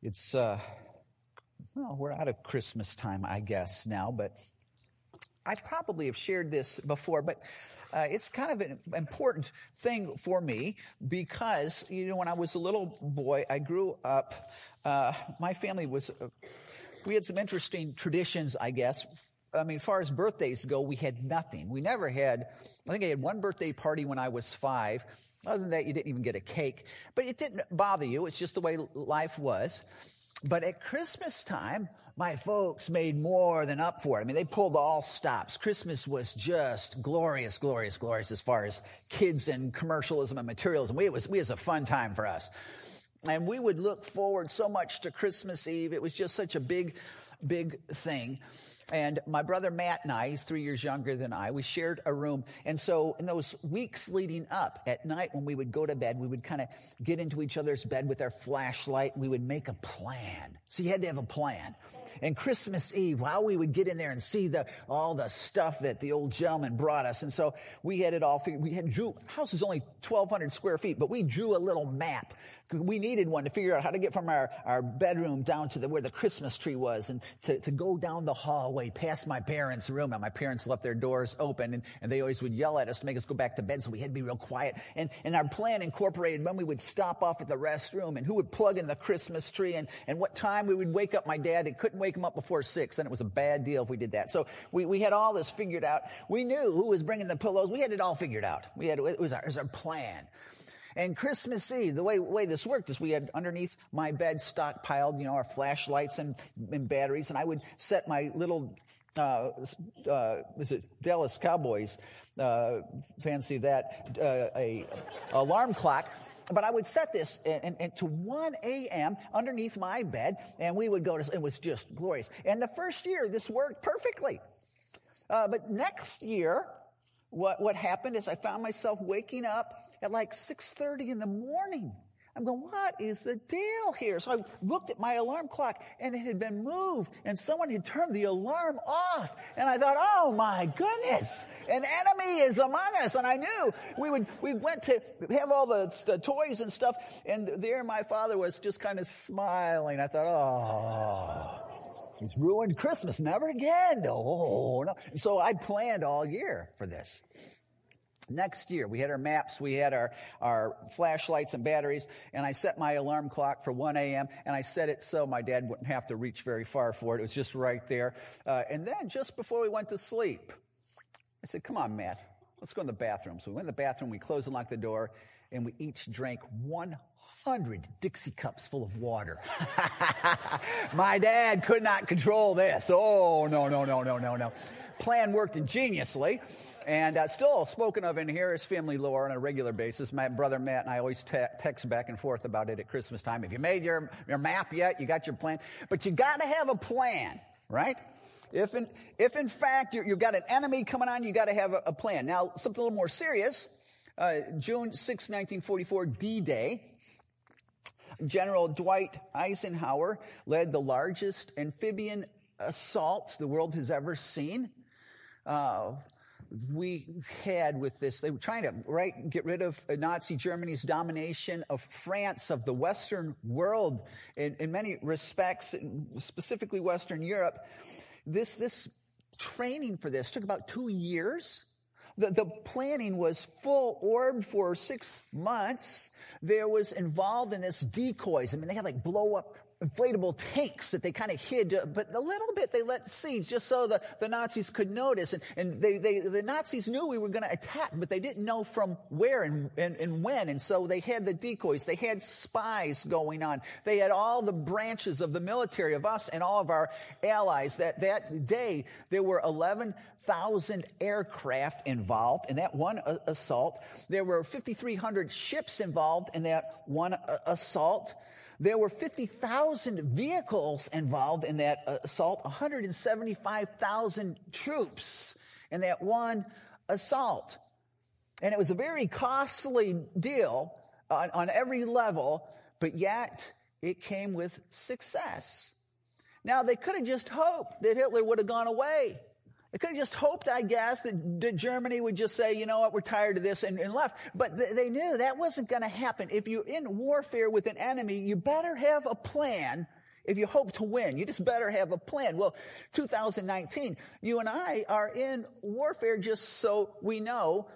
It's, uh, well, we're out of Christmas time, I guess, now, but I probably have shared this before, but uh, it's kind of an important thing for me because, you know, when I was a little boy, I grew up, uh, my family was, uh, we had some interesting traditions, I guess. I mean, far as birthdays go, we had nothing. We never had, I think I had one birthday party when I was five. Other than that, you didn't even get a cake. But it didn't bother you. It's just the way life was. But at Christmas time, my folks made more than up for it. I mean, they pulled all stops. Christmas was just glorious, glorious, glorious as far as kids and commercialism and materialism. We, it was, we was a fun time for us. And we would look forward so much to Christmas Eve. It was just such a big, big thing. And my brother Matt and I, he's three years younger than I, we shared a room. And so in those weeks leading up at night when we would go to bed, we would kind of get into each other's bed with our flashlight. We would make a plan. So you had to have a plan. And Christmas Eve, how we would get in there and see the, all the stuff that the old gentleman brought us. And so we had it all figured. We had drew, house is only 1200 square feet, but we drew a little map we needed one to figure out how to get from our, our bedroom down to the, where the Christmas tree was and to, to go down the hallway past my parents' room. And my parents left their doors open and, and they always would yell at us to make us go back to bed. So we had to be real quiet. And, and our plan incorporated when we would stop off at the restroom and who would plug in the Christmas tree and, and what time we would wake up my dad. It couldn't wake him up before six. And it was a bad deal if we did that. So we, we had all this figured out. We knew who was bringing the pillows. We had it all figured out. We had, it was our, it was our plan. And Christmas Eve, the way, way this worked is we had underneath my bed stockpiled, you know, our flashlights and, and batteries, and I would set my little, uh, uh, is it Dallas Cowboys, uh, fancy that, uh, a alarm clock but I would set this and, to 1 a.m. underneath my bed, and we would go to, it was just glorious. And the first year, this worked perfectly. Uh, but next year, what, what happened is I found myself waking up at like 6.30 in the morning. I'm going, what is the deal here? So I looked at my alarm clock and it had been moved and someone had turned the alarm off. And I thought, oh my goodness, an enemy is among us. And I knew we would, we went to have all the, the toys and stuff. And there my father was just kind of smiling. I thought, oh, He's ruined Christmas. Never again. Oh, no. So I planned all year for this. Next year, we had our maps, we had our, our flashlights and batteries, and I set my alarm clock for 1 a.m., and I set it so my dad wouldn't have to reach very far for it. It was just right there. Uh, and then, just before we went to sleep, I said, Come on, Matt, let's go in the bathroom. So we went in the bathroom, we closed and locked the door, and we each drank 100 Dixie cups full of water. My dad could not control this. Oh, no, no, no, no, no, no. Plan worked ingeniously. And uh, still spoken of in here is family lore on a regular basis. My brother Matt and I always te- text back and forth about it at Christmas time. Have you made your, your map yet? You got your plan? But you got to have a plan, right? If in, if in fact you have got an enemy coming on, you got to have a, a plan. Now, something a little more serious uh, June 6, 1944, D-Day. General Dwight Eisenhower led the largest amphibian assault the world has ever seen. Uh, we had with this, they were trying to, right, get rid of Nazi Germany's domination of France, of the Western world in, in many respects, specifically Western Europe. This, this training for this took about two years. The, the planning was full orbed for six months. There was involved in this decoys. I mean, they had like blow up inflatable tanks that they kind of hid, uh, but a little bit they let seeds just so the, the Nazis could notice. And, and they, they, the Nazis knew we were going to attack, but they didn't know from where and, and, and when. And so they had the decoys. They had spies going on. They had all the branches of the military of us and all of our allies. That, that day, there were 11,000 aircraft involved in that one assault. There were 5,300 ships involved in that one assault. There were 50,000 vehicles involved in that uh, assault, 175,000 troops in that one assault. And it was a very costly deal on, on every level, but yet it came with success. Now, they could have just hoped that Hitler would have gone away. They could have just hoped, I guess, that, that, Germany would just say, you know what, we're tired of this and, and left. But th- they knew that wasn't going to happen. If you're in warfare with an enemy, you better have a plan if you hope to win. You just better have a plan. Well, 2019, you and I are in warfare just so we know.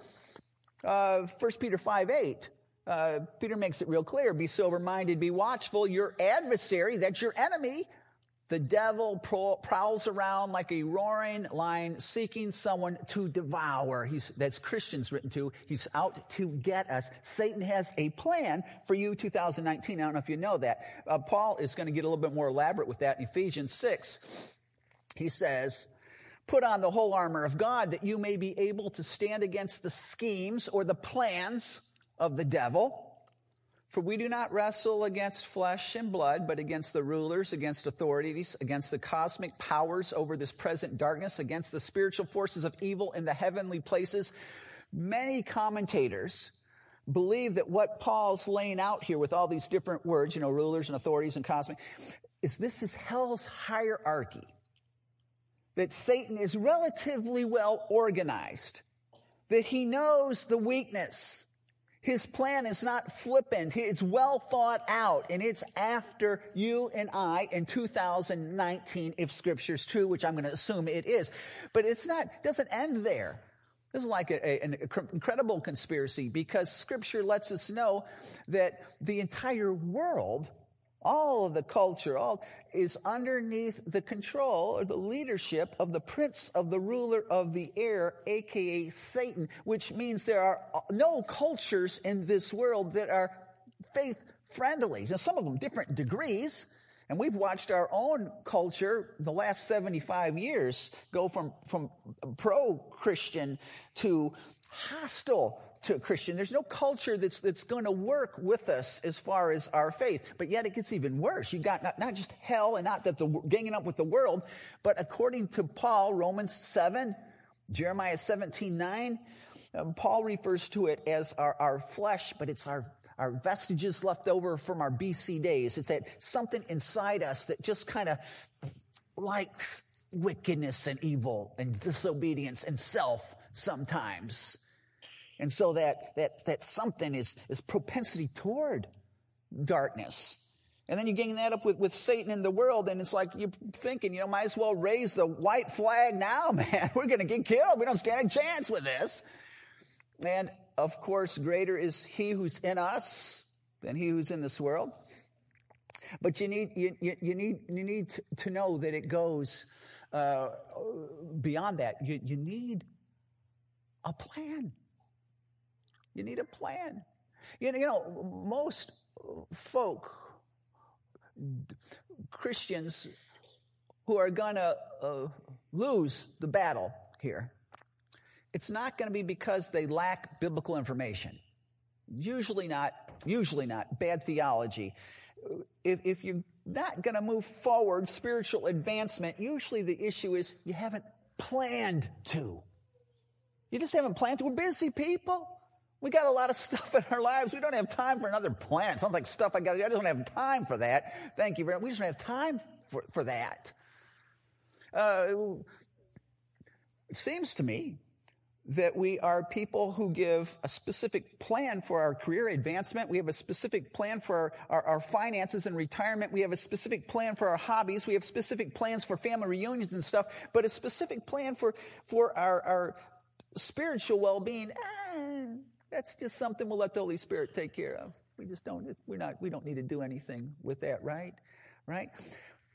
Uh, 1 Peter 5 8. Uh, Peter makes it real clear. Be sober minded, be watchful. Your adversary, that's your enemy, the devil prowls around like a roaring lion seeking someone to devour. He's, that's Christians written to. He's out to get us. Satan has a plan for you 2019. I don't know if you know that. Uh, Paul is going to get a little bit more elaborate with that in Ephesians 6. He says, Put on the whole armor of God that you may be able to stand against the schemes or the plans of the devil. For we do not wrestle against flesh and blood, but against the rulers, against authorities, against the cosmic powers over this present darkness, against the spiritual forces of evil in the heavenly places. Many commentators believe that what Paul's laying out here with all these different words, you know, rulers and authorities and cosmic, is this is hell's hierarchy. That Satan is relatively well organized. That he knows the weakness his plan is not flippant. It's well thought out and it's after you and I in 2019 if scripture's true, which I'm going to assume it is. But it's not, doesn't end there. This is like a, a, an incredible conspiracy because scripture lets us know that the entire world all of the culture, all is underneath the control or the leadership of the prince of the ruler of the air, aka Satan, which means there are no cultures in this world that are faith friendly. And some of them different degrees. And we've watched our own culture the last 75 years go from, from pro-Christian to hostile to a Christian. There's no culture that's, that's going to work with us as far as our faith. But yet it gets even worse. You've got not, not just hell and not that the ganging up with the world, but according to Paul, Romans 7, Jeremiah 17, 9, um, Paul refers to it as our, our flesh, but it's our our vestiges left over from our BC days. It's that something inside us that just kind of likes wickedness and evil and disobedience and self sometimes. And so that, that, that something is, is propensity toward darkness. And then you gang that up with, with Satan in the world, and it's like you're thinking, you know, might as well raise the white flag now, man. We're going to get killed. We don't stand a chance with this. And of course, greater is he who's in us than he who's in this world. But you need, you, you, you need, you need to, know that it goes uh, beyond that. You, you need a plan. You need a plan. You know, most folk, Christians who are going to uh, lose the battle here, it's not going to be because they lack biblical information. Usually not, usually not. Bad theology. If, if you're not going to move forward, spiritual advancement, usually the issue is you haven't planned to. You just haven't planned to. We're busy people. We got a lot of stuff in our lives. We don't have time for another plan. It sounds like stuff I got to do. I just don't have time for that. Thank you very much. We just don't have time for, for that. Uh, it seems to me that we are people who give a specific plan for our career advancement. We have a specific plan for our, our, our, finances and retirement. We have a specific plan for our hobbies. We have specific plans for family reunions and stuff, but a specific plan for, for our, our spiritual well-being. Eh, that's just something we'll let the Holy Spirit take care of. We just don't, we're not, we don't need to do anything with that, right? Right?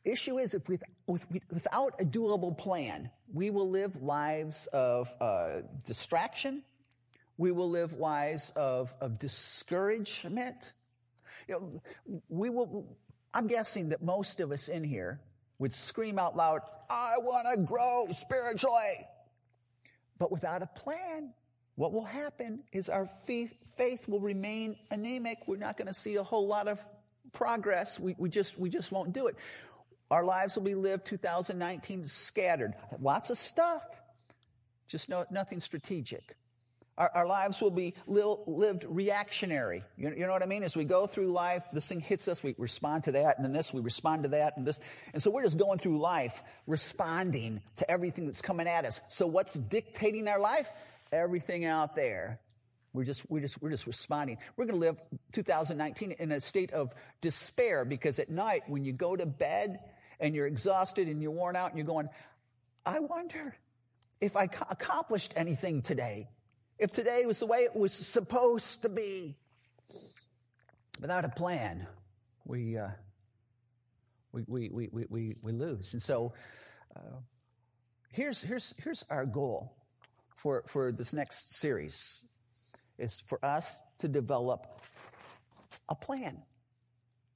Issue is if with, with, without a doable plan, we will live lives of uh, distraction. We will live lives of, of discouragement. You know, we will, I'm guessing that most of us in here would scream out loud, I want to grow spiritually. But without a plan, what will happen is our faith, will remain anemic. We're not going to see a whole lot of progress. We, we just, we just won't do it. Our lives will be lived 2019 scattered. Lots of stuff. Just no, nothing strategic. Our, our lives will be li- lived reactionary. You, you know what I mean? As we go through life, this thing hits us, we respond to that, and then this, we respond to that, and this. And so we're just going through life responding to everything that's coming at us. So what's dictating our life? Everything out there. We're just, we're just, we're just responding. We're going to live 2019 in a state of despair because at night when you go to bed and you're exhausted and you're worn out and you're going, I wonder if I accomplished anything today. If today was the way it was supposed to be. Without a plan, we, uh, we, we, we, we, we, lose. And so, uh, here's, here's, here's our goal for, for this next series is for us to develop a plan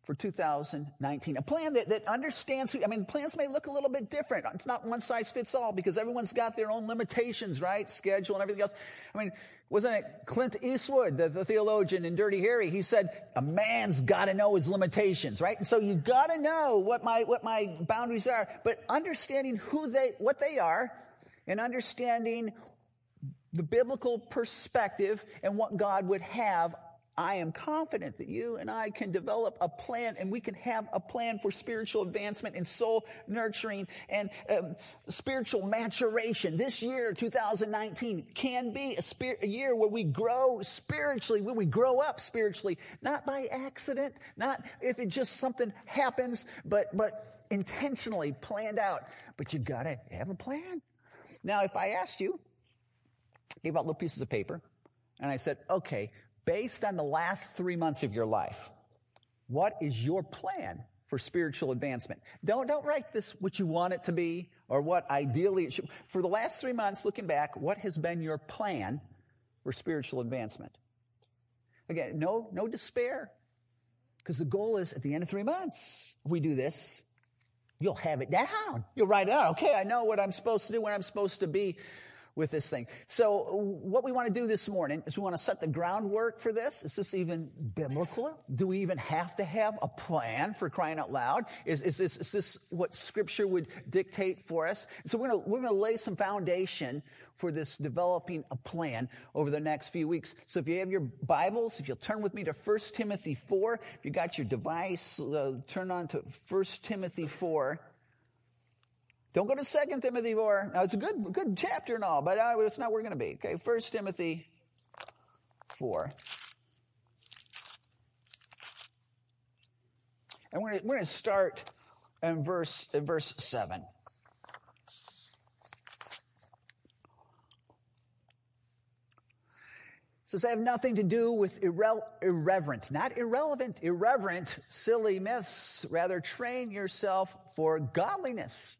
for 2019. A plan that, that understands, I mean, plans may look a little bit different. It's not one size fits all because everyone's got their own limitations, right? Schedule and everything else. I mean, wasn't it Clint Eastwood, the, the theologian in Dirty Harry? He said, a man's gotta know his limitations, right? And so you gotta know what my, what my boundaries are, but understanding who they, what they are and understanding the biblical perspective and what God would have I am confident that you and I can develop a plan and we can have a plan for spiritual advancement and soul nurturing and um, spiritual maturation. This year, 2019, can be a, spirit, a year where we grow spiritually, where we grow up spiritually, not by accident, not if it just something happens, but, but intentionally planned out. But you've gotta have a plan. Now, if I asked you, gave out little pieces of paper, and I said, okay, based on the last three months of your life, what is your plan for spiritual advancement? Don't, don't write this what you want it to be or what ideally it should. For the last three months, looking back, what has been your plan for spiritual advancement? Again, no, no despair. Because the goal is at the end of three months, if we do this, you'll have it down. You'll write it out. Okay, I know what I'm supposed to do, when I'm supposed to be with this thing. So what we want to do this morning is we want to set the groundwork for this. Is this even biblical? Do we even have to have a plan for crying out loud? Is, is this, is this what scripture would dictate for us? So we're going to, we're going to lay some foundation for this developing a plan over the next few weeks. So if you have your Bibles, if you'll turn with me to 1 Timothy 4, if you got your device, uh, turn on to 1 Timothy 4. Don't go to Second Timothy 4. Now, it's a good, good chapter and all, but uh, it's not where we're going to be. Okay, First Timothy 4. And we're going to start in verse, in verse 7. says, I have nothing to do with irre- irreverent, not irrelevant, irreverent, silly myths. Rather, train yourself for godliness.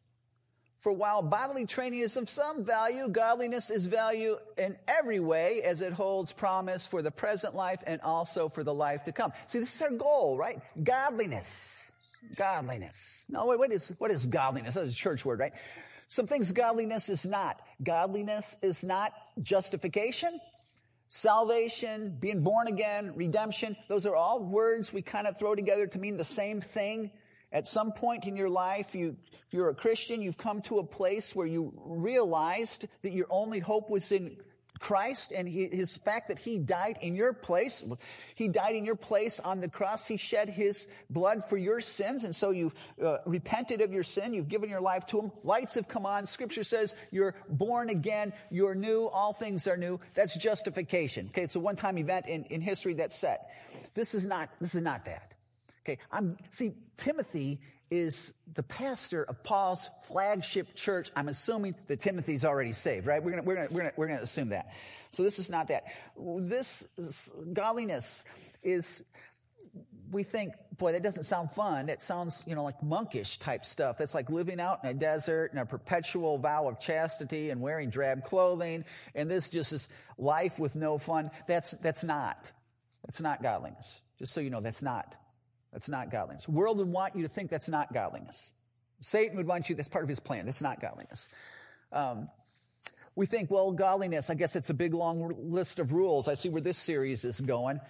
For while bodily training is of some value, godliness is value in every way as it holds promise for the present life and also for the life to come. See, this is our goal, right? Godliness. Godliness. No, wait, what is, what is godliness? That's a church word, right? Some things godliness is not. Godliness is not justification, salvation, being born again, redemption. Those are all words we kind of throw together to mean the same thing. At some point in your life, you, if you're a Christian, you've come to a place where you realized that your only hope was in Christ and his fact that he died in your place. He died in your place on the cross. He shed his blood for your sins. And so you've uh, repented of your sin. You've given your life to him. Lights have come on. Scripture says you're born again. You're new. All things are new. That's justification. Okay. It's a one-time event in, in history that's set. This is not, this is not that. Okay, I'm, see, Timothy is the pastor of Paul's flagship church. I'm assuming that Timothy's already saved, right? We're gonna, we're gonna, we're gonna, we're gonna assume that. So this is not that. This godliness is, we think, boy, that doesn't sound fun. It sounds, you know, like monkish type stuff. That's like living out in a desert and a perpetual vow of chastity and wearing drab clothing. And this just is life with no fun. That's, that's not. That's not godliness. Just so you know, that's not. That's not godliness. The world would want you to think that's not godliness. Satan would want you, that's part of his plan. That's not godliness. Um, we think, well, godliness, I guess it's a big long list of rules. I see where this series is going.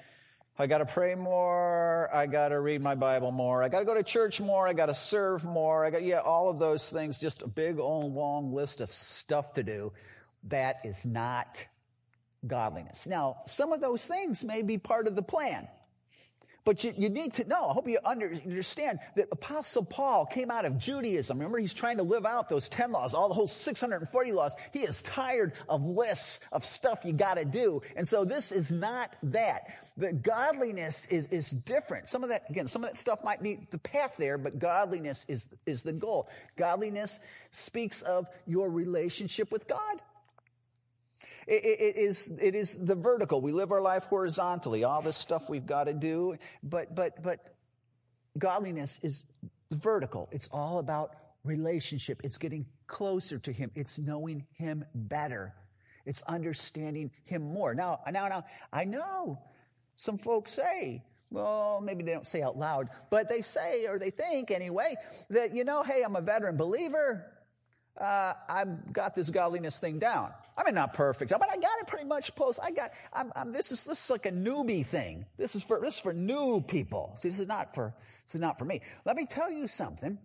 I gotta pray more. I gotta read my Bible more. I gotta go to church more. I gotta serve more. I got, yeah, all of those things, just a big old long list of stuff to do. That is not godliness. Now, some of those things may be part of the plan. But you, you, need to know, I hope you understand that Apostle Paul came out of Judaism. Remember, he's trying to live out those 10 laws, all the whole 640 laws. He is tired of lists of stuff you gotta do. And so this is not that. The godliness is, is different. Some of that, again, some of that stuff might be the path there, but godliness is, is the goal. Godliness speaks of your relationship with God. It, it, it, is, it is the vertical. We live our life horizontally. All this stuff we've got to do. But, but, but godliness is vertical. It's all about relationship. It's getting closer to Him. It's knowing Him better. It's understanding Him more. Now, now, now, I know some folks say, well, maybe they don't say out loud, but they say, or they think anyway, that, you know, hey, I'm a veteran believer uh, I've got this godliness thing down. I mean, not perfect, but I got it pretty much close. I got, I'm, I'm, this is, this is like a newbie thing. This is for, this is for new people. See, this is not for, this is not for me. Let me tell you something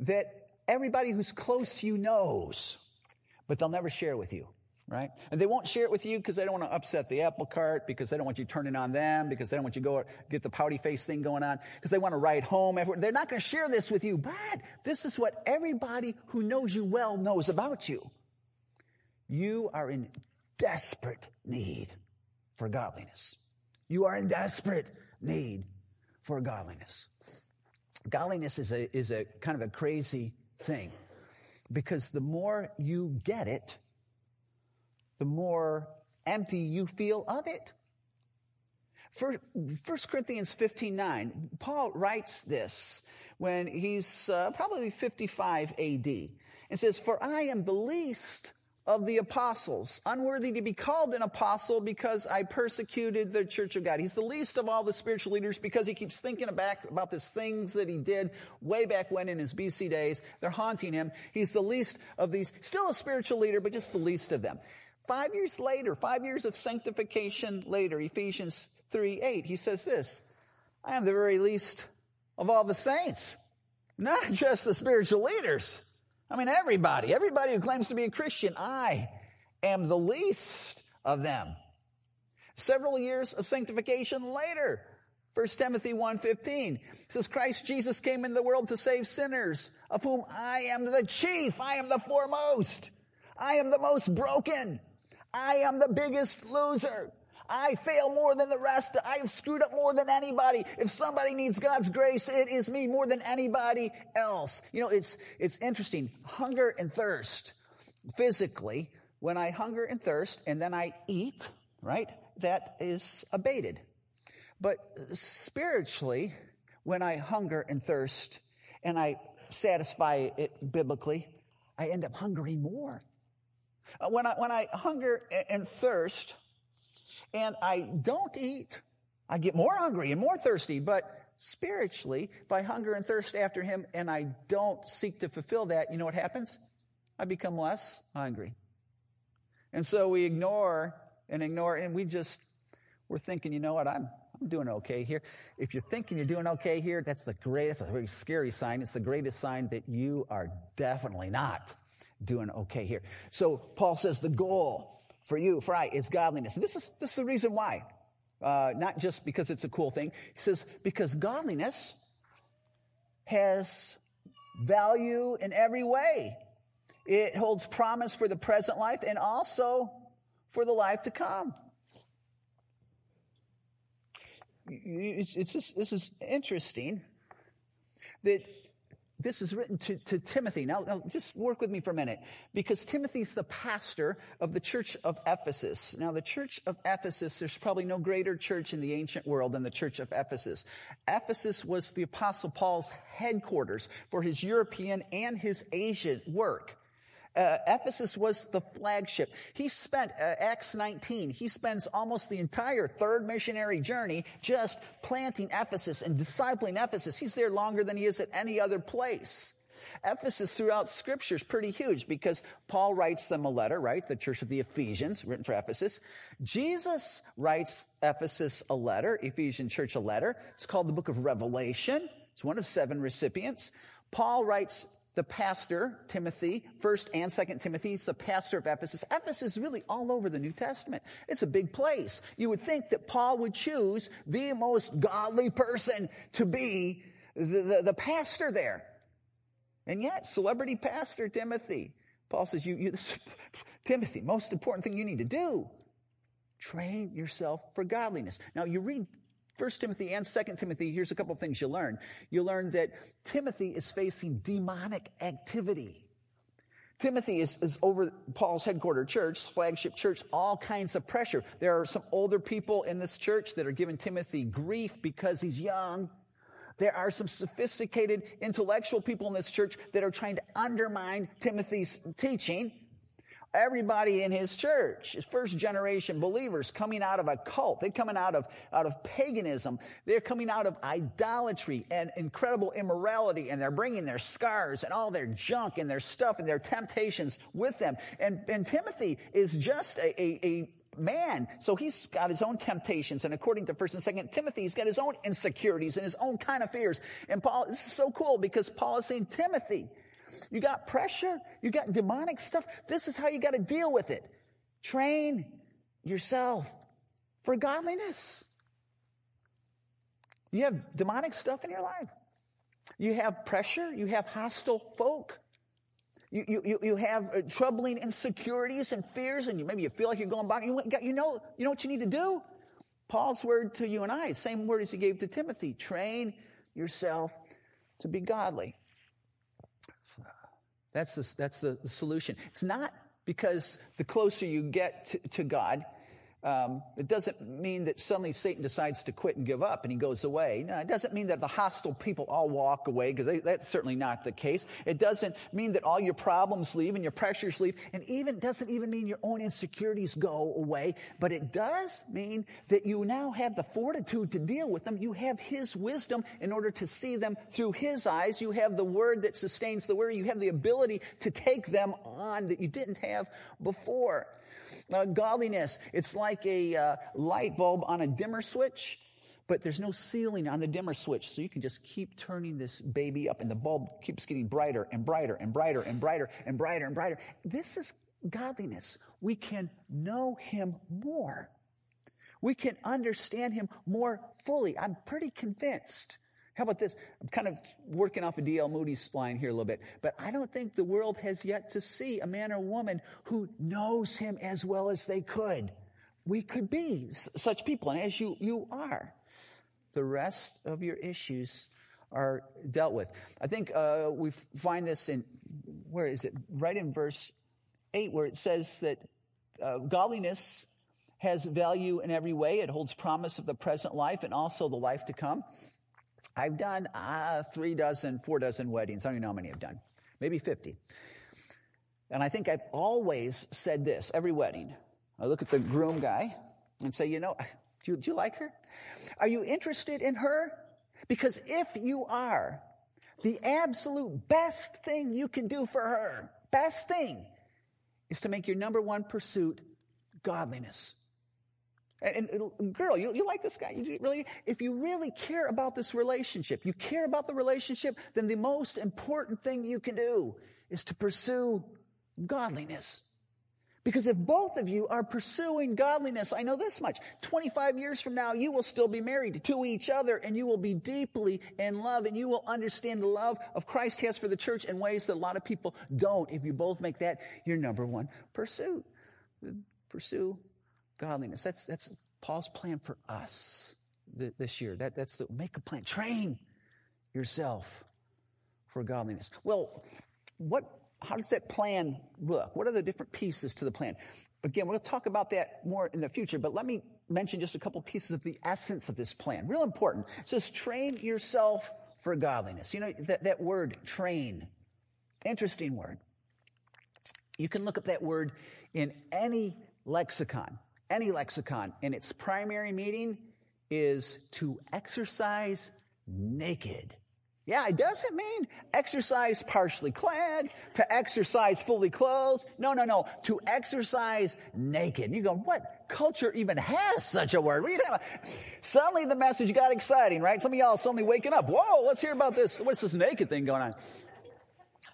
that everybody who's close to you knows, but they'll never share with you right? And they won't share it with you because they don't want to upset the apple cart, because they don't want you turning on them, because they don't want you to go get the pouty face thing going on, because they want to ride home. They're not going to share this with you, but this is what everybody who knows you well knows about you. You are in desperate need for godliness. You are in desperate need for godliness. Godliness is a, is a kind of a crazy thing because the more you get it, the more empty you feel of it. 1 Corinthians 15 9, Paul writes this when he's uh, probably 55 AD and says, For I am the least of the apostles, unworthy to be called an apostle because I persecuted the church of God. He's the least of all the spiritual leaders because he keeps thinking back about these things that he did way back when in his BC days. They're haunting him. He's the least of these, still a spiritual leader, but just the least of them. Five years later, five years of sanctification later, Ephesians 3 8, he says this I am the very least of all the saints, not just the spiritual leaders. I mean, everybody, everybody who claims to be a Christian, I am the least of them. Several years of sanctification later, 1 Timothy 1.15 says, Christ Jesus came in the world to save sinners, of whom I am the chief, I am the foremost, I am the most broken. I am the biggest loser. I fail more than the rest. I've screwed up more than anybody. If somebody needs God's grace, it is me more than anybody else. You know, it's, it's interesting. Hunger and thirst. Physically, when I hunger and thirst and then I eat, right? That is abated. But spiritually, when I hunger and thirst and I satisfy it biblically, I end up hungering more. Uh, when I, when I hunger and thirst and I don't eat, I get more hungry and more thirsty. But spiritually, if I hunger and thirst after Him and I don't seek to fulfill that, you know what happens? I become less hungry. And so we ignore and ignore and we just, we're thinking, you know what, I'm, I'm doing okay here. If you're thinking you're doing okay here, that's the greatest, a very scary sign. It's the greatest sign that you are definitely not doing okay here. So Paul says the goal for you, for I, is godliness. And this is, this is the reason why. Uh, not just because it's a cool thing. He says, because godliness has value in every way. It holds promise for the present life and also for the life to come. It's, it's just, this is interesting that this is written to, to Timothy. Now, now, just work with me for a minute because Timothy's the pastor of the church of Ephesus. Now, the church of Ephesus, there's probably no greater church in the ancient world than the church of Ephesus. Ephesus was the apostle Paul's headquarters for his European and his Asian work. Uh, Ephesus was the flagship. He spent, uh, Acts 19, he spends almost the entire third missionary journey just planting Ephesus and discipling Ephesus. He's there longer than he is at any other place. Ephesus throughout scripture is pretty huge because Paul writes them a letter, right? The church of the Ephesians, written for Ephesus. Jesus writes Ephesus a letter, Ephesian church a letter. It's called the book of Revelation. It's one of seven recipients. Paul writes the pastor, Timothy, 1st and 2nd Timothy, he's the pastor of Ephesus. Ephesus is really all over the New Testament. It's a big place. You would think that Paul would choose the most godly person to be the, the, the pastor there. And yet, celebrity pastor Timothy, Paul says, you, you this, Timothy, most important thing you need to do, train yourself for godliness. Now you read 1 Timothy and 2 Timothy, here's a couple things you learn. You learn that Timothy is facing demonic activity. Timothy is, is over Paul's headquarter church, flagship church, all kinds of pressure. There are some older people in this church that are giving Timothy grief because he's young. There are some sophisticated intellectual people in this church that are trying to undermine Timothy's teaching everybody in his church first generation believers coming out of a cult. They're coming out of, out of paganism. They're coming out of idolatry and incredible immorality and they're bringing their scars and all their junk and their stuff and their temptations with them. And, and Timothy is just a, a, a man. So he's got his own temptations. And according to 1st and 2nd Timothy, he's got his own insecurities and his own kind of fears. And Paul, this is so cool because Paul is saying, Timothy, you got pressure? You got demonic stuff? This is how you got to deal with it. Train yourself for godliness. You have demonic stuff in your life. You have pressure. You have hostile folk. You, you, you have uh, troubling insecurities and fears, and you, maybe you feel like you're going back. You, you, know, you know what you need to do? Paul's word to you and I, same word as he gave to Timothy train yourself to be godly. That's the, that's the, the solution. It's not because the closer you get to, to God, um, it doesn't mean that suddenly Satan decides to quit and give up and he goes away. No, it doesn't mean that the hostile people all walk away because that's certainly not the case. It doesn't mean that all your problems leave and your pressures leave, and even doesn't even mean your own insecurities go away. But it does mean that you now have the fortitude to deal with them. You have His wisdom in order to see them through His eyes. You have the Word that sustains the Word. You have the ability to take them on that you didn't have before. Uh, godliness, it's like a uh, light bulb on a dimmer switch, but there's no ceiling on the dimmer switch. So you can just keep turning this baby up and the bulb keeps getting brighter and brighter and brighter and brighter and brighter and brighter. This is godliness. We can know him more. We can understand him more fully. I'm pretty convinced how about this? I'm kind of working off a of D.L. Moody's line here a little bit, but I don't think the world has yet to see a man or woman who knows him as well as they could. We could be such people, and as you, you are, the rest of your issues are dealt with. I think uh, we find this in, where is it? Right in verse 8, where it says that uh, godliness has value in every way. It holds promise of the present life and also the life to come. I've done uh, three dozen, four dozen weddings. I don't even know how many I've done. Maybe 50. And I think I've always said this every wedding. I look at the groom guy and say, you know, do you, do you like her? Are you interested in her? Because if you are, the absolute best thing you can do for her, best thing, is to make your number one pursuit godliness. And, and, girl, you, you like this guy? You really, if you really care about this relationship, you care about the relationship, then the most important thing you can do is to pursue godliness. Because if both of you are pursuing godliness, I know this much. 25 years from now, you will still be married to each other and you will be deeply in love and you will understand the love of Christ has for the church in ways that a lot of people don't if you both make that your number one pursuit. Pursue godliness. That's, that's Paul's plan for us this year. That, that's the, make a plan. Train yourself for godliness. Well, what, how does that plan look? What are the different pieces to the plan? Again, we'll talk about that more in the future, but let me mention just a couple pieces of the essence of this plan. Real important. It says train yourself for godliness. You know, that, that word, train. Interesting word. You can look up that word in any lexicon any lexicon, and its primary meaning is to exercise naked. Yeah, it doesn't mean exercise partially clad, to exercise fully clothed. No, no, no. To exercise naked. You go, what culture even has such a word? What are you talking about? Suddenly the message got exciting, right? Some of y'all suddenly waking up. Whoa, let's hear about this. What's this naked thing going on?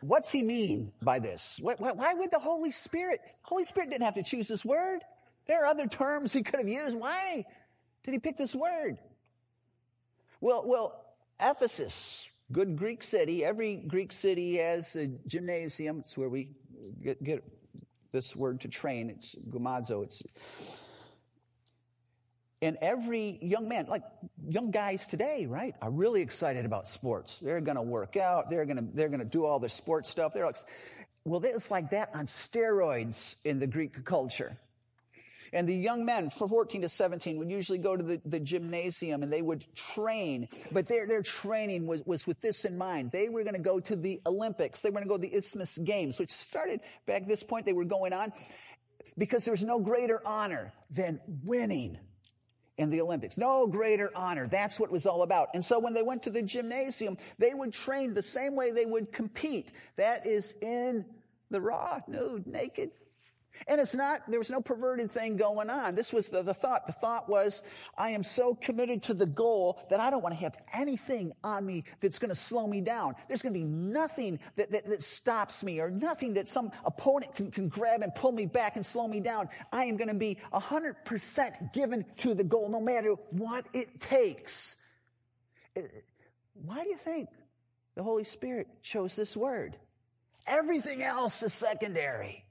what's he mean by this? Why would the Holy Spirit? Holy Spirit didn't have to choose this word. There are other terms he could have used. Why did he pick this word? Well, well, Ephesus, good Greek city. Every Greek city has a gymnasium. It's where we get, get this word to train. It's gumnazo. It's and every young man, like young guys today, right, are really excited about sports. They're going to work out. They're going to, they're going to do all the sports stuff. They're like, well, it's like that on steroids in the Greek culture. And the young men from 14 to 17 would usually go to the, the gymnasium and they would train, but their, their training was, was with this in mind. They were going to go to the Olympics. They were going to go to the Isthmus Games, which started back this point. They were going on because there's no greater honor than winning in the Olympics. No greater honor. That's what it was all about. And so when they went to the gymnasium, they would train the same way they would compete. That is in the raw, nude, naked and it's not, there was no perverted thing going on. This was the, the thought. The thought was, I am so committed to the goal that I don't want to have anything on me that's going to slow me down. There's going to be nothing that, that, that stops me or nothing that some opponent can, can grab and pull me back and slow me down. I am going to be 100% given to the goal no matter what it takes. Why do you think the Holy Spirit chose this word? Everything else is secondary.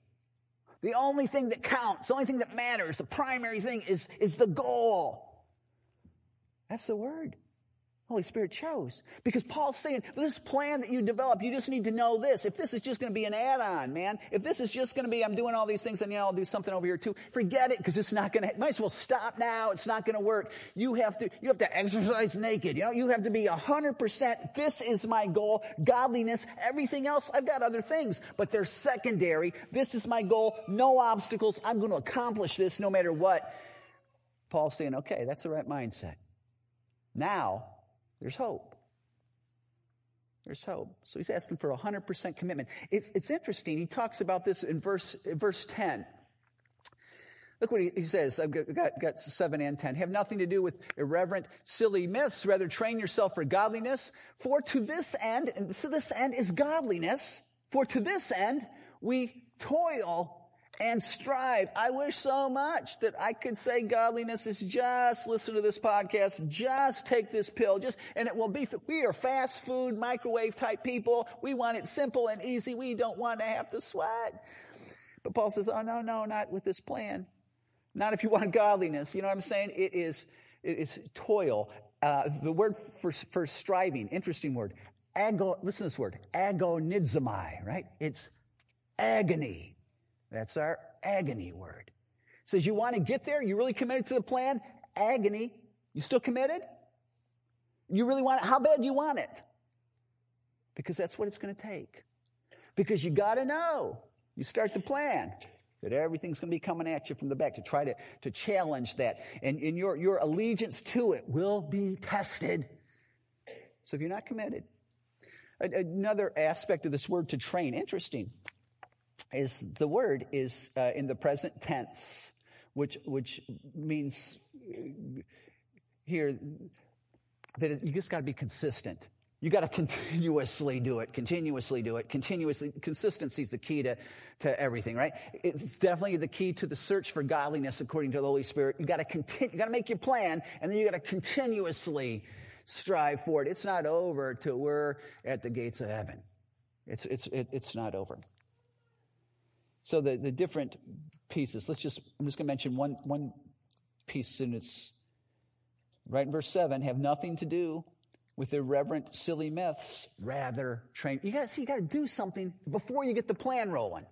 The only thing that counts, the only thing that matters, the primary thing is, is the goal. That's the word. Holy Spirit chose. Because Paul's saying, this plan that you develop, you just need to know this. If this is just going to be an add-on, man, if this is just going to be, I'm doing all these things and yeah, I'll do something over here too, forget it because it's not going to, might as well stop now. It's not going to work. You have to, you have to exercise naked. You know, you have to be a hundred percent. This is my goal. Godliness, everything else, I've got other things, but they're secondary. This is my goal. No obstacles. I'm going to accomplish this no matter what. Paul's saying, okay, that's the right mindset. Now, there's hope. There's hope. So he's asking for 100% commitment. It's, it's interesting. He talks about this in verse, verse 10. Look what he, says. I've got, got, got, 7 and 10. Have nothing to do with irreverent, silly myths. Rather, train yourself for godliness. For to this end, and so this end is godliness. For to this end, we toil and strive. I wish so much that I could say godliness is just listen to this podcast, just take this pill, just, and it will be, we are fast food, microwave type people. We want it simple and easy. We don't want to have to sweat. But Paul says, oh no, no, not with this plan. Not if you want godliness. You know what I'm saying? It is, it is toil. Uh, the word for, for striving, interesting word. Ago, listen to this word. Agonizomai, right? It's agony. That's our agony word. It says you want to get there, you really committed to the plan, agony. You still committed? You really want it? How bad do you want it? Because that's what it's going to take. Because you got to know. You start the plan that everything's going to be coming at you from the back to try to, to challenge that. And, and your, your allegiance to it will be tested. So if you're not committed, another aspect of this word to train, interesting is the word is uh, in the present tense, which which means here that you just got to be consistent. You got to continuously do it, continuously do it, continuously. Consistency is the key to, to everything, right? It's definitely the key to the search for godliness according to the Holy Spirit. You got to continue, you got to make your plan and then you got to continuously strive for it. It's not over till we're at the gates of heaven. It's, it's, it, it's not over. So the, the different pieces, let's just, I'm just going to mention one, one piece and it's right in verse 7 have nothing to do with irreverent, silly myths. Rather, train. You got to see, you got to do something before you get the plan rolling.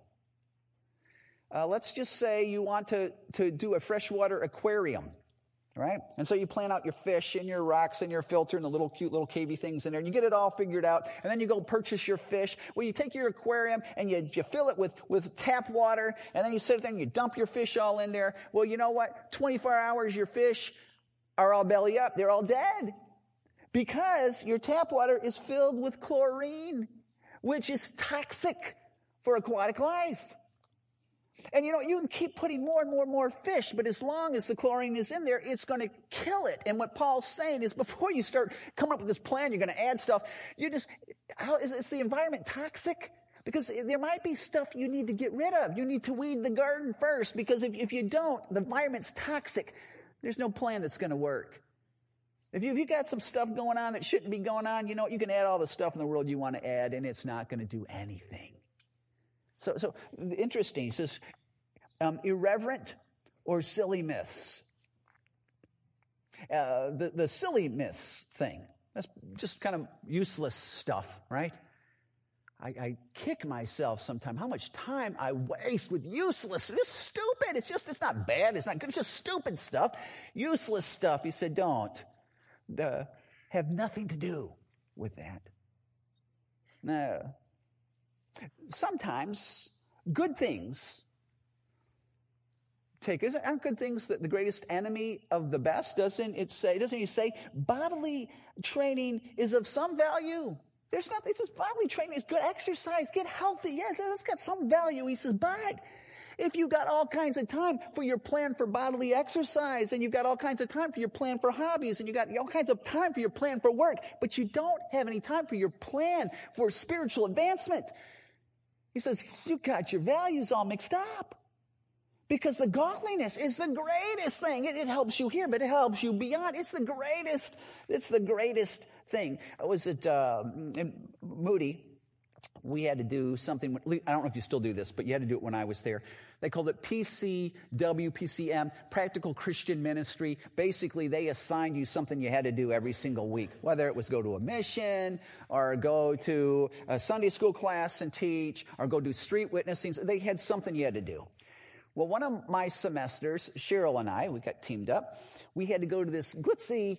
Uh, let's just say you want to, to do a freshwater aquarium right? And so you plan out your fish and your rocks and your filter and the little cute little cavey things in there and you get it all figured out and then you go purchase your fish. Well, you take your aquarium and you, you fill it with, with tap water and then you sit there and you dump your fish all in there. Well, you know what? 24 hours your fish are all belly up. They're all dead because your tap water is filled with chlorine, which is toxic for aquatic life. And you know, you can keep putting more and more and more fish, but as long as the chlorine is in there, it's going to kill it. And what Paul's saying is before you start coming up with this plan, you're going to add stuff, you just, how is, is the environment toxic? Because there might be stuff you need to get rid of. You need to weed the garden first because if, if you don't, the environment's toxic. There's no plan that's going to work. If you, if you got some stuff going on that shouldn't be going on, you know, you can add all the stuff in the world you want to add and it's not going to do anything. So, so interesting. He says, um, irreverent or silly myths. Uh, the, the silly myths thing. That's just kind of useless stuff, right? I, I kick myself sometimes how much time I waste with useless, it's stupid. It's just, it's not bad. It's not good. It's just stupid stuff. Useless stuff. He said, don't. Uh, have nothing to do with that. No. Sometimes good things take. Isn't, aren't good things that the greatest enemy of the best? Doesn't it say, doesn't he say bodily training is of some value? There's nothing, he says bodily training is good exercise, get healthy. Yes, it's got some value. He says, but if you've got all kinds of time for your plan for bodily exercise and you've got all kinds of time for your plan for hobbies and you've got all kinds of time for your plan for work, but you don't have any time for your plan for spiritual advancement, he says, you got your values all mixed up. Because the godliness is the greatest thing. It, it, helps you here, but it helps you beyond. It's the greatest, it's the greatest thing. Was at uh, Moody. We had to do something. I don't know if you still do this, but you had to do it when I was there. They called it PCW, PCM, Practical Christian Ministry. Basically, they assigned you something you had to do every single week, whether it was go to a mission or go to a Sunday school class and teach or go do street witnessing. They had something you had to do. Well, one of my semesters, Cheryl and I, we got teamed up. We had to go to this glitzy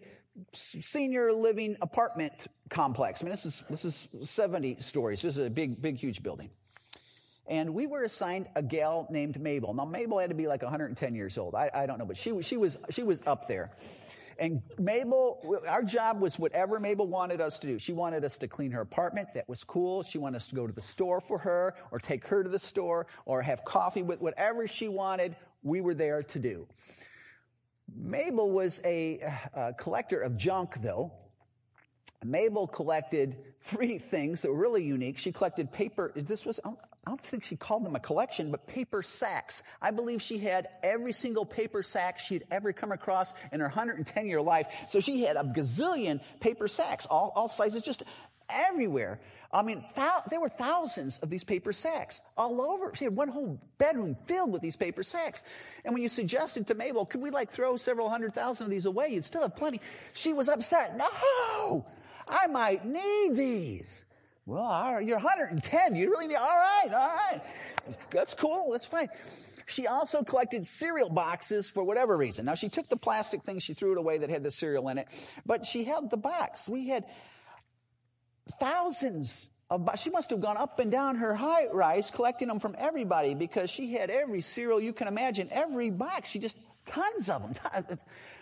senior living apartment complex. I mean, this is, this is 70 stories. This is a big, big, huge building. And we were assigned a gal named Mabel. Now, Mabel had to be like 110 years old. I, I don't know, but she, she was, she was up there. And Mabel, our job was whatever Mabel wanted us to do. She wanted us to clean her apartment. That was cool. She wanted us to go to the store for her or take her to the store or have coffee with whatever she wanted. We were there to do. Mabel was a, a collector of junk though. Mabel collected three things that were really unique. She collected paper. This was, oh, I don't think she called them a collection, but paper sacks. I believe she had every single paper sack she'd ever come across in her 110 year life. So she had a gazillion paper sacks, all, all sizes, just everywhere. I mean, there were thousands of these paper sacks all over. She had one whole bedroom filled with these paper sacks. And when you suggested to Mabel, could we like throw several hundred thousand of these away? You'd still have plenty. She was upset. No! I might need these. Well, you're 110. You really need, all right, all right. That's cool. That's fine. She also collected cereal boxes for whatever reason. Now, she took the plastic thing, she threw it away that had the cereal in it, but she held the box. We had thousands of. She must have gone up and down her high rise collecting them from everybody because she had every cereal you can imagine, every box. She just, tons of them.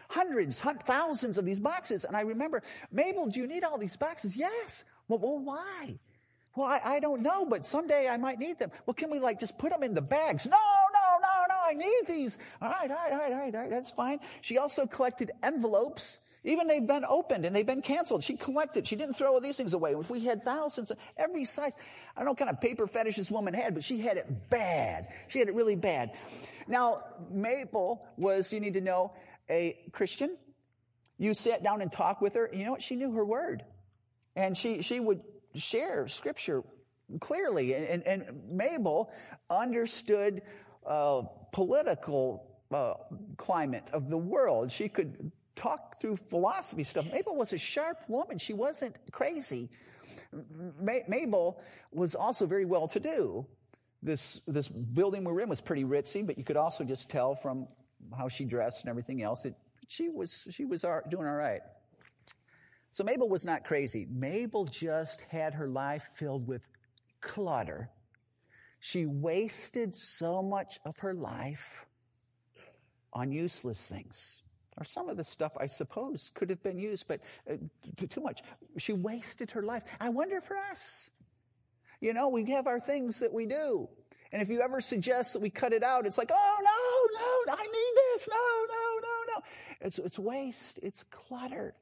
Hundreds, thousands of these boxes. And I remember, Mabel, do you need all these boxes? Yes. Well, well why? Well, I, I don't know, but someday I might need them. Well, can we like just put them in the bags? No, no, no, no, I need these. All right, all right, all right, all right, all right, that's fine. She also collected envelopes. Even they've been opened and they've been canceled. She collected. She didn't throw these things away. We had thousands of every size. I don't know what kind of paper fetish this woman had, but she had it bad. She had it really bad. Now, Mabel was, you need to know, a Christian. You sat down and talked with her, and you know what? She knew her word. And she, she would share scripture clearly. And, and, and Mabel understood uh, political uh, climate of the world. She could talk through philosophy stuff. Mabel was a sharp woman. She wasn't crazy. Mabel was also very well to do. This, this building we were in was pretty ritzy, but you could also just tell from how she dressed and everything else that she was, she was doing all right. So Mabel was not crazy. Mabel just had her life filled with clutter. She wasted so much of her life on useless things. Or some of the stuff, I suppose, could have been used, but uh, too much. She wasted her life. I wonder for us. You know, we have our things that we do. And if you ever suggest that we cut it out, it's like, oh, no, no, I need this. No, no, no, no. It's, it's waste. It's clutter.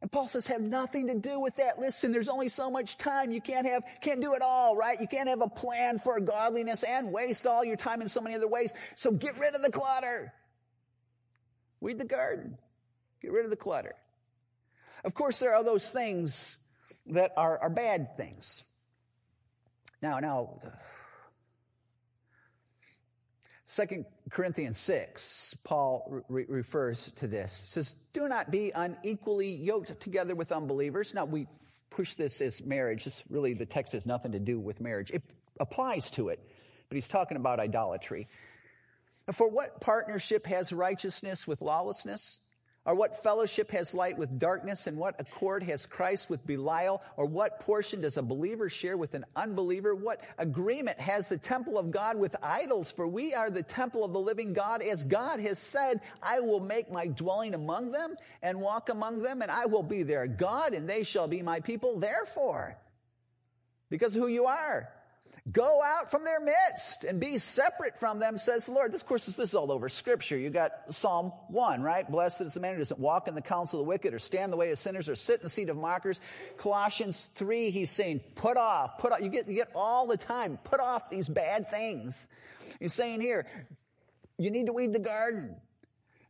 And Paul says, have nothing to do with that. Listen, there's only so much time. You can't have, can't do it all, right? You can't have a plan for godliness and waste all your time in so many other ways. So get rid of the clutter. Weed the garden. Get rid of the clutter. Of course, there are those things that are, are bad things. Now, now, Second Corinthians 6, Paul re- refers to this. Says, Do not be unequally yoked together with unbelievers. Now, we push this as marriage. This really, the text has nothing to do with marriage. It applies to it, but he's talking about idolatry. For what partnership has righteousness with lawlessness? Or what fellowship has light with darkness? And what accord has Christ with Belial? Or what portion does a believer share with an unbeliever? What agreement has the temple of God with idols? For we are the temple of the living God. As God has said, I will make my dwelling among them and walk among them, and I will be their God, and they shall be my people. Therefore, because who you are, Go out from their midst and be separate from them, says the Lord. Of course, this is all over scripture. You got Psalm 1, right? Blessed is the man who doesn't walk in the counsel of the wicked or stand in the way of sinners or sit in the seat of mockers. Colossians 3, he's saying, put off, put off. You get, you get all the time, put off these bad things. He's saying here, you need to weed the garden.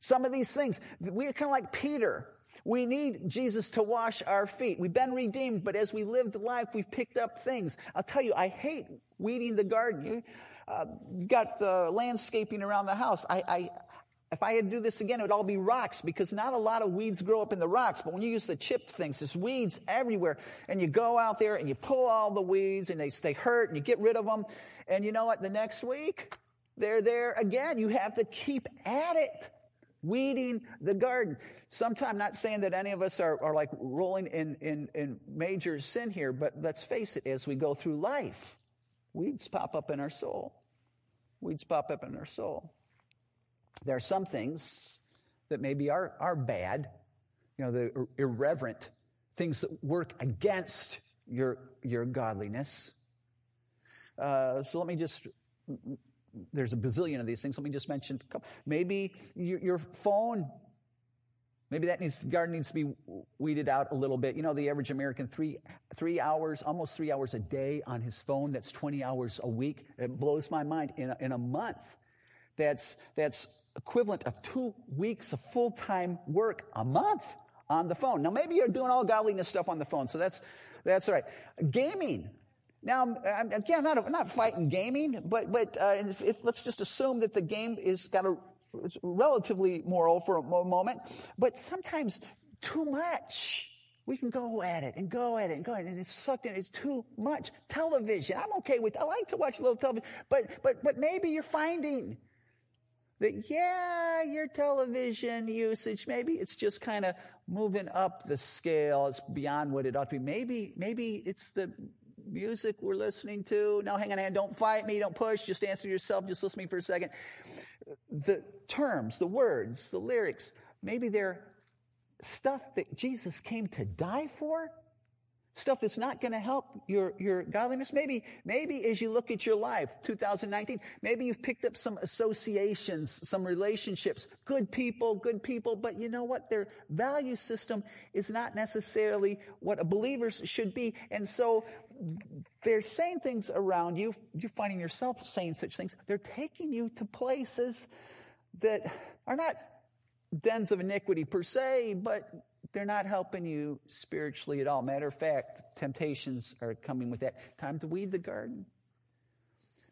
Some of these things, we're kind of like Peter. We need Jesus to wash our feet. We've been redeemed, but as we lived life, we've picked up things. I'll tell you, I hate weeding the garden. You, uh, got the landscaping around the house. I, I, if I had to do this again, it would all be rocks because not a lot of weeds grow up in the rocks. But when you use the chip things, there's weeds everywhere. And you go out there and you pull all the weeds and they, stay hurt and you get rid of them. And you know what? The next week, they're there again. You have to keep at it weeding the garden. Sometimes not saying that any of us are, are like rolling in, in, in major sin here, but let's face it, as we go through life, weeds pop up in our soul. Weeds pop up in our soul. There are some things that maybe are, are bad, you know, the irreverent things that work against your, your godliness. Uh, so let me just there's a bazillion of these things. Let me just mention. Maybe your, your phone, maybe that needs, garden needs to be weeded out a little bit. You know, the average American, three, three hours, almost three hours a day on his phone. That's 20 hours a week. It blows my mind. In a, in a month, that's, that's equivalent of two weeks of full-time work a month on the phone. Now, maybe you're doing all godliness stuff on the phone, so that's, that's all right. Gaming. Now, again, I'm not, not fighting gaming, but, but uh, if, if, let's just assume that the game is got a it's relatively moral for a moment, but sometimes too much. We can go at it and go at it and go at it, and it's sucked in. It's too much. Television. I'm okay with. I like to watch a little television, but but but maybe you're finding that yeah, your television usage maybe it's just kind of moving up the scale. It's beyond what it ought to be. Maybe maybe it's the music we're listening to. No, hang on, hand. Don't fight me. Don't push. Just answer yourself. Just listen to me for a second. The terms, the words, the lyrics, maybe they're stuff that Jesus came to die for stuff that's not going to help your, your godliness. Maybe, maybe as you look at your life, 2019, maybe you've picked up some associations, some relationships, good people, good people, but you know what? Their value system is not necessarily what a believer should be. And so they're saying things around you. You're finding yourself saying such things. They're taking you to places that are not dens of iniquity per se, but they're not helping you spiritually at all. Matter of fact, temptations are coming with that. Time to weed the garden.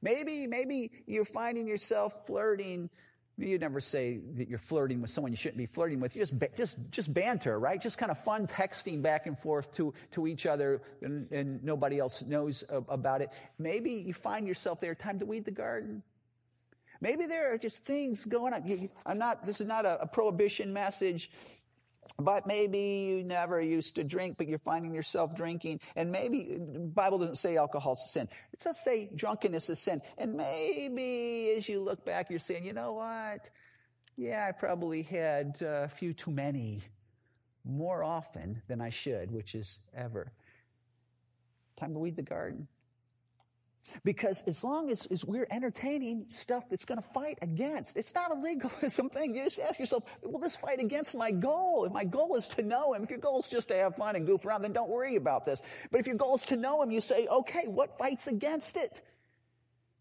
Maybe, maybe you're finding yourself flirting. You never say that you're flirting with someone you shouldn't be flirting with. You just, just, just banter, right? Just kind of fun texting back and forth to, to each other and, and nobody else knows about it. Maybe you find yourself there. Time to weed the garden. Maybe there are just things going on. I'm not, this is not a, a prohibition message. But maybe you never used to drink, but you're finding yourself drinking. And maybe the Bible doesn't say alcohol's a sin. It does say drunkenness is sin. And maybe as you look back, you're saying, you know what? Yeah, I probably had uh, a few too many more often than I should, which is ever. Time to weed the garden. Because as long as, as we're entertaining stuff that's going to fight against, it's not a legalism thing. You just ask yourself, will this fight against my goal? If my goal is to know him, if your goal is just to have fun and goof around, then don't worry about this. But if your goal is to know him, you say, okay, what fights against it?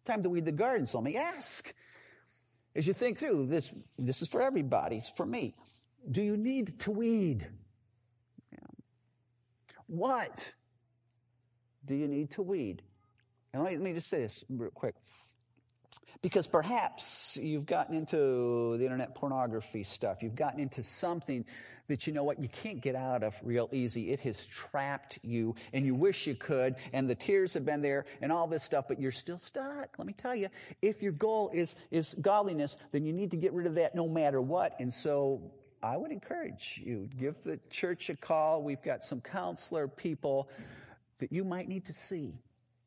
Time to weed the garden, so let me ask. As you think through this, this is for everybody, it's for me. Do you need to weed? What do you need to weed? And let me, let me just say this real quick. Because perhaps you've gotten into the internet pornography stuff. You've gotten into something that you know what, you can't get out of real easy. It has trapped you and you wish you could and the tears have been there and all this stuff, but you're still stuck. Let me tell you, if your goal is, is godliness, then you need to get rid of that no matter what. And so I would encourage you, give the church a call. We've got some counselor people that you might need to see.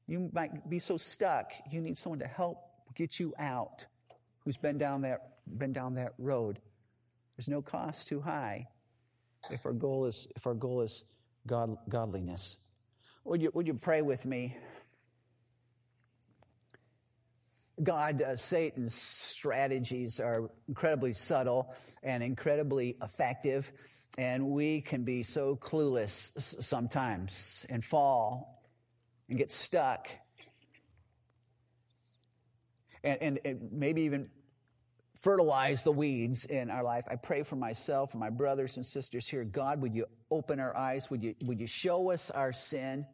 You might be so stuck, you need someone to help get you out who's been down that, been down that road. There's no cost too high if our goal is, if our goal is God, godliness. Would you, would you pray with me? God, uh, Satan's strategies are incredibly subtle and incredibly effective, and we can be so clueless sometimes and fall and get stuck and, and, and maybe even fertilize the weeds in our life. I pray for myself and my brothers and sisters here. God, would you open our eyes? Would you, would you show us our sin?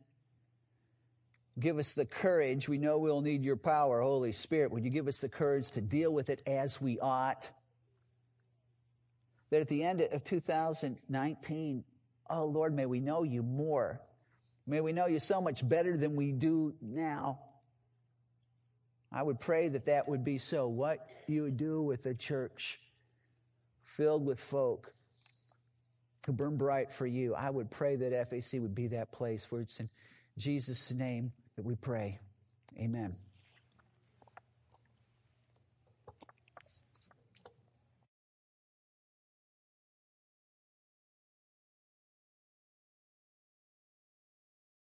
Give us the courage. We know we'll need your power, Holy Spirit. Would you give us the courage to deal with it as we ought? That at the end of 2019, oh Lord, may we know you more. May we know you so much better than we do now. I would pray that that would be so. What you would do with a church filled with folk who burn bright for you. I would pray that FAC would be that place for it's in Jesus' name that we pray. Amen.